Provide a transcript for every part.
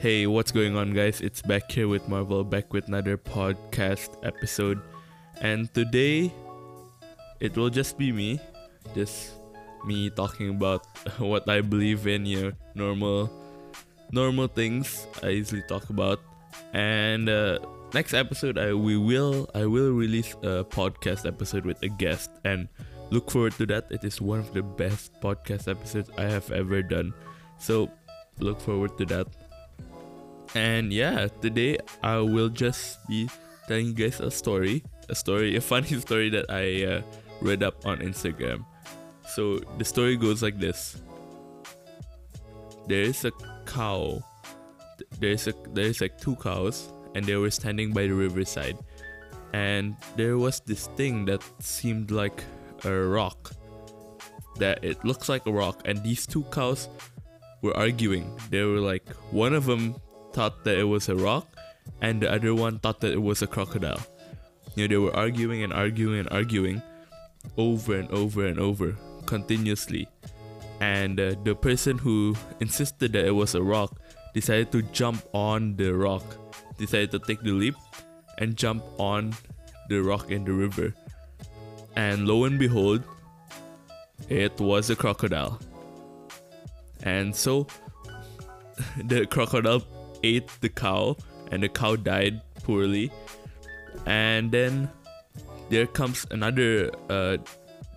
Hey, what's going on, guys? It's back here with Marvel, back with another podcast episode. And today, it will just be me. Just me talking about what I believe in, you know, normal, normal things I usually talk about. And uh, next episode, I we will I will release a podcast episode with a guest, and look forward to that. It is one of the best podcast episodes I have ever done. So look forward to that. And yeah, today I will just be telling you guys a story, a story, a funny story that I uh, read up on Instagram. So the story goes like this: There is a cow. There is a there is like two cows, and they were standing by the riverside, and there was this thing that seemed like a rock. That it looks like a rock, and these two cows were arguing. They were like one of them thought that it was a rock, and the other one thought that it was a crocodile. You know, they were arguing and arguing and arguing over and over and over continuously. And uh, the person who insisted that it was a rock decided to jump on the rock, decided to take the leap and jump on the rock in the river. And lo and behold, it was a crocodile. And so the crocodile ate the cow and the cow died poorly. And then there comes another uh,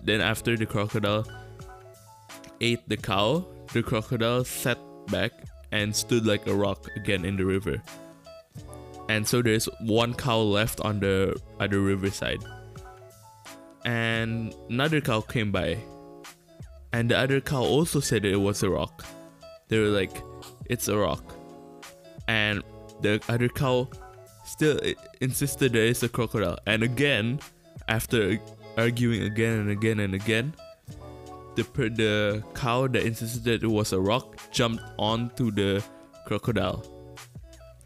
then after the crocodile ate the cow the crocodile sat back and stood like a rock again in the river. And so there's one cow left on the other riverside. And another cow came by. And the other cow also said it was a rock. They were like it's a rock and the other cow still insisted there is a crocodile. And again, after arguing again and again and again, the the cow that insisted that it was a rock jumped onto the crocodile,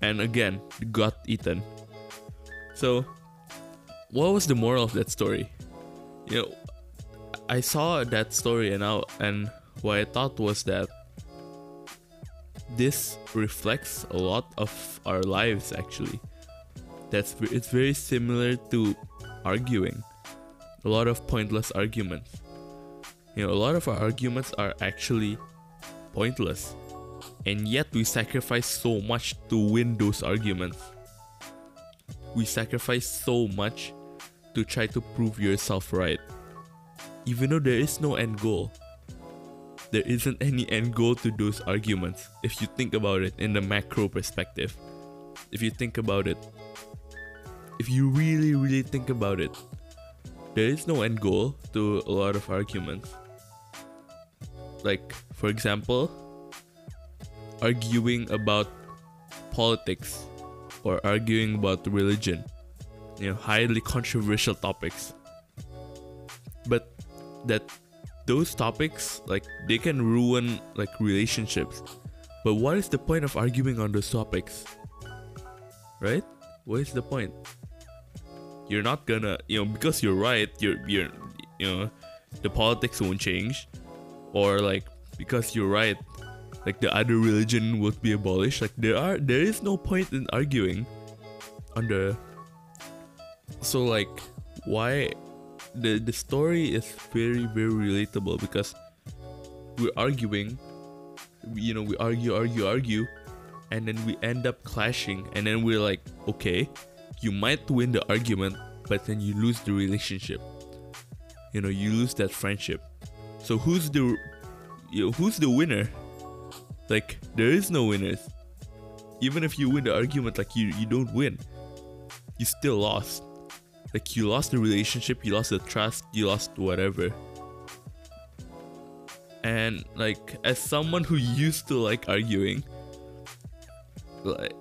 and again got eaten. So, what was the moral of that story? You know, I saw that story and now and what I thought was that this reflects a lot of our lives actually. That's it's very similar to arguing. A lot of pointless arguments. You know, a lot of our arguments are actually pointless. And yet we sacrifice so much to win those arguments. We sacrifice so much to try to prove yourself right. Even though there is no end goal there isn't any end goal to those arguments if you think about it in the macro perspective. If you think about it, if you really, really think about it, there is no end goal to a lot of arguments. Like, for example, arguing about politics or arguing about religion, you know, highly controversial topics. But that those topics like they can ruin like relationships. But what is the point of arguing on those topics? Right? What is the point? You're not gonna you know because you're right you're you're you know the politics won't change. Or like because you're right like the other religion would be abolished. Like there are there is no point in arguing the so like why the the story is very very relatable because we're arguing you know we argue argue argue and then we end up clashing and then we're like okay you might win the argument but then you lose the relationship. You know you lose that friendship. So who's the you know, who's the winner? Like there is no winners. Even if you win the argument like you you don't win. You still lost like you lost the relationship, you lost the trust, you lost whatever. And like as someone who used to like arguing, like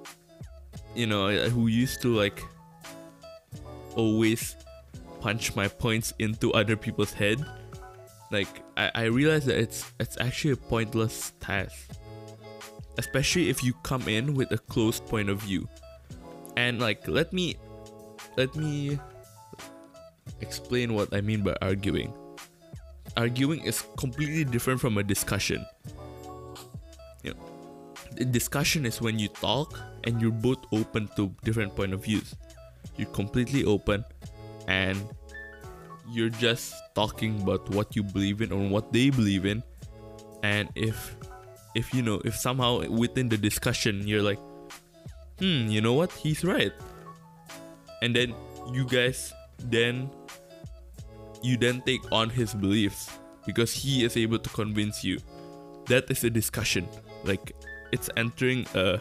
you know, who used to like always punch my points into other people's head, like I, I realized that it's it's actually a pointless task. Especially if you come in with a closed point of view. And like let me let me explain what I mean by arguing. Arguing is completely different from a discussion. You know, discussion is when you talk and you're both open to different point of views. You're completely open and you're just talking about what you believe in or what they believe in. And if if you know if somehow within the discussion you're like, hmm, you know what, he's right. And then you guys then you then take on his beliefs because he is able to convince you. That is a discussion. Like it's entering a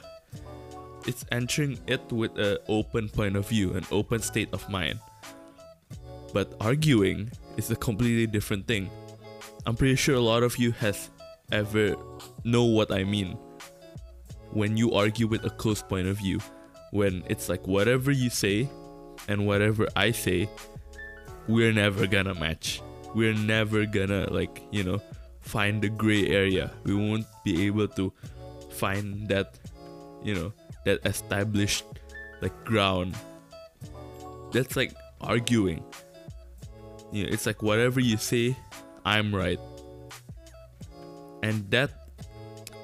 it's entering it with an open point of view, an open state of mind. But arguing is a completely different thing. I'm pretty sure a lot of you has ever know what I mean when you argue with a close point of view. When it's like whatever you say and whatever I say, we're never gonna match. We're never gonna like, you know, find the gray area. We won't be able to find that you know that established like ground that's like arguing you know it's like whatever you say i'm right and that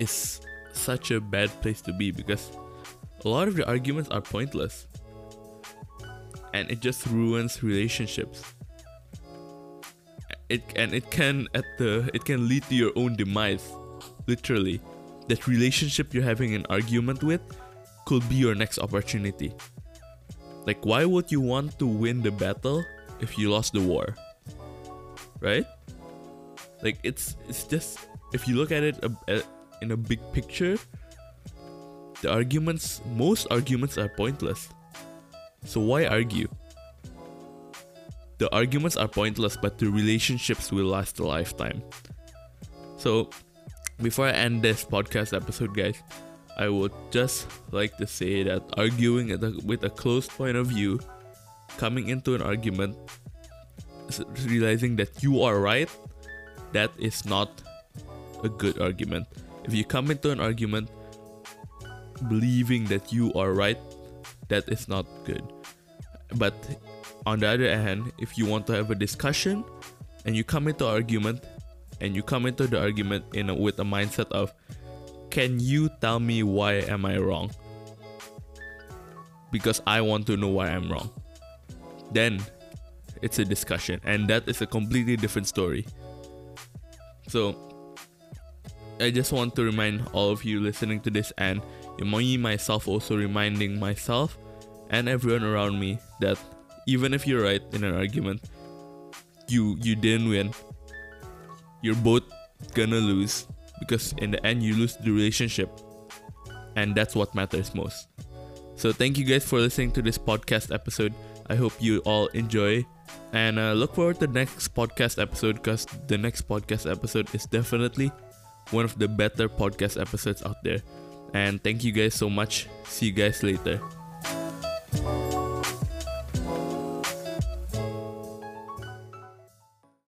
is such a bad place to be because a lot of the arguments are pointless and it just ruins relationships it and it can at the it can lead to your own demise literally that relationship you're having an argument with could be your next opportunity. Like, why would you want to win the battle if you lost the war? Right? Like, it's it's just if you look at it in a big picture, the arguments, most arguments are pointless. So why argue? The arguments are pointless, but the relationships will last a lifetime. So before I end this podcast episode, guys, I would just like to say that arguing with a closed point of view, coming into an argument, realizing that you are right, that is not a good argument. If you come into an argument believing that you are right, that is not good. But on the other hand, if you want to have a discussion and you come into argument and you come into the argument in a, with a mindset of can you tell me why am i wrong? Because i want to know why i'm wrong. Then it's a discussion and that is a completely different story. So i just want to remind all of you listening to this and me myself also reminding myself and everyone around me that even if you're right in an argument you you didn't win. You're both gonna lose because in the end you lose the relationship. And that's what matters most. So thank you guys for listening to this podcast episode. I hope you all enjoy. And uh, look forward to the next podcast episode because the next podcast episode is definitely one of the better podcast episodes out there. And thank you guys so much. See you guys later you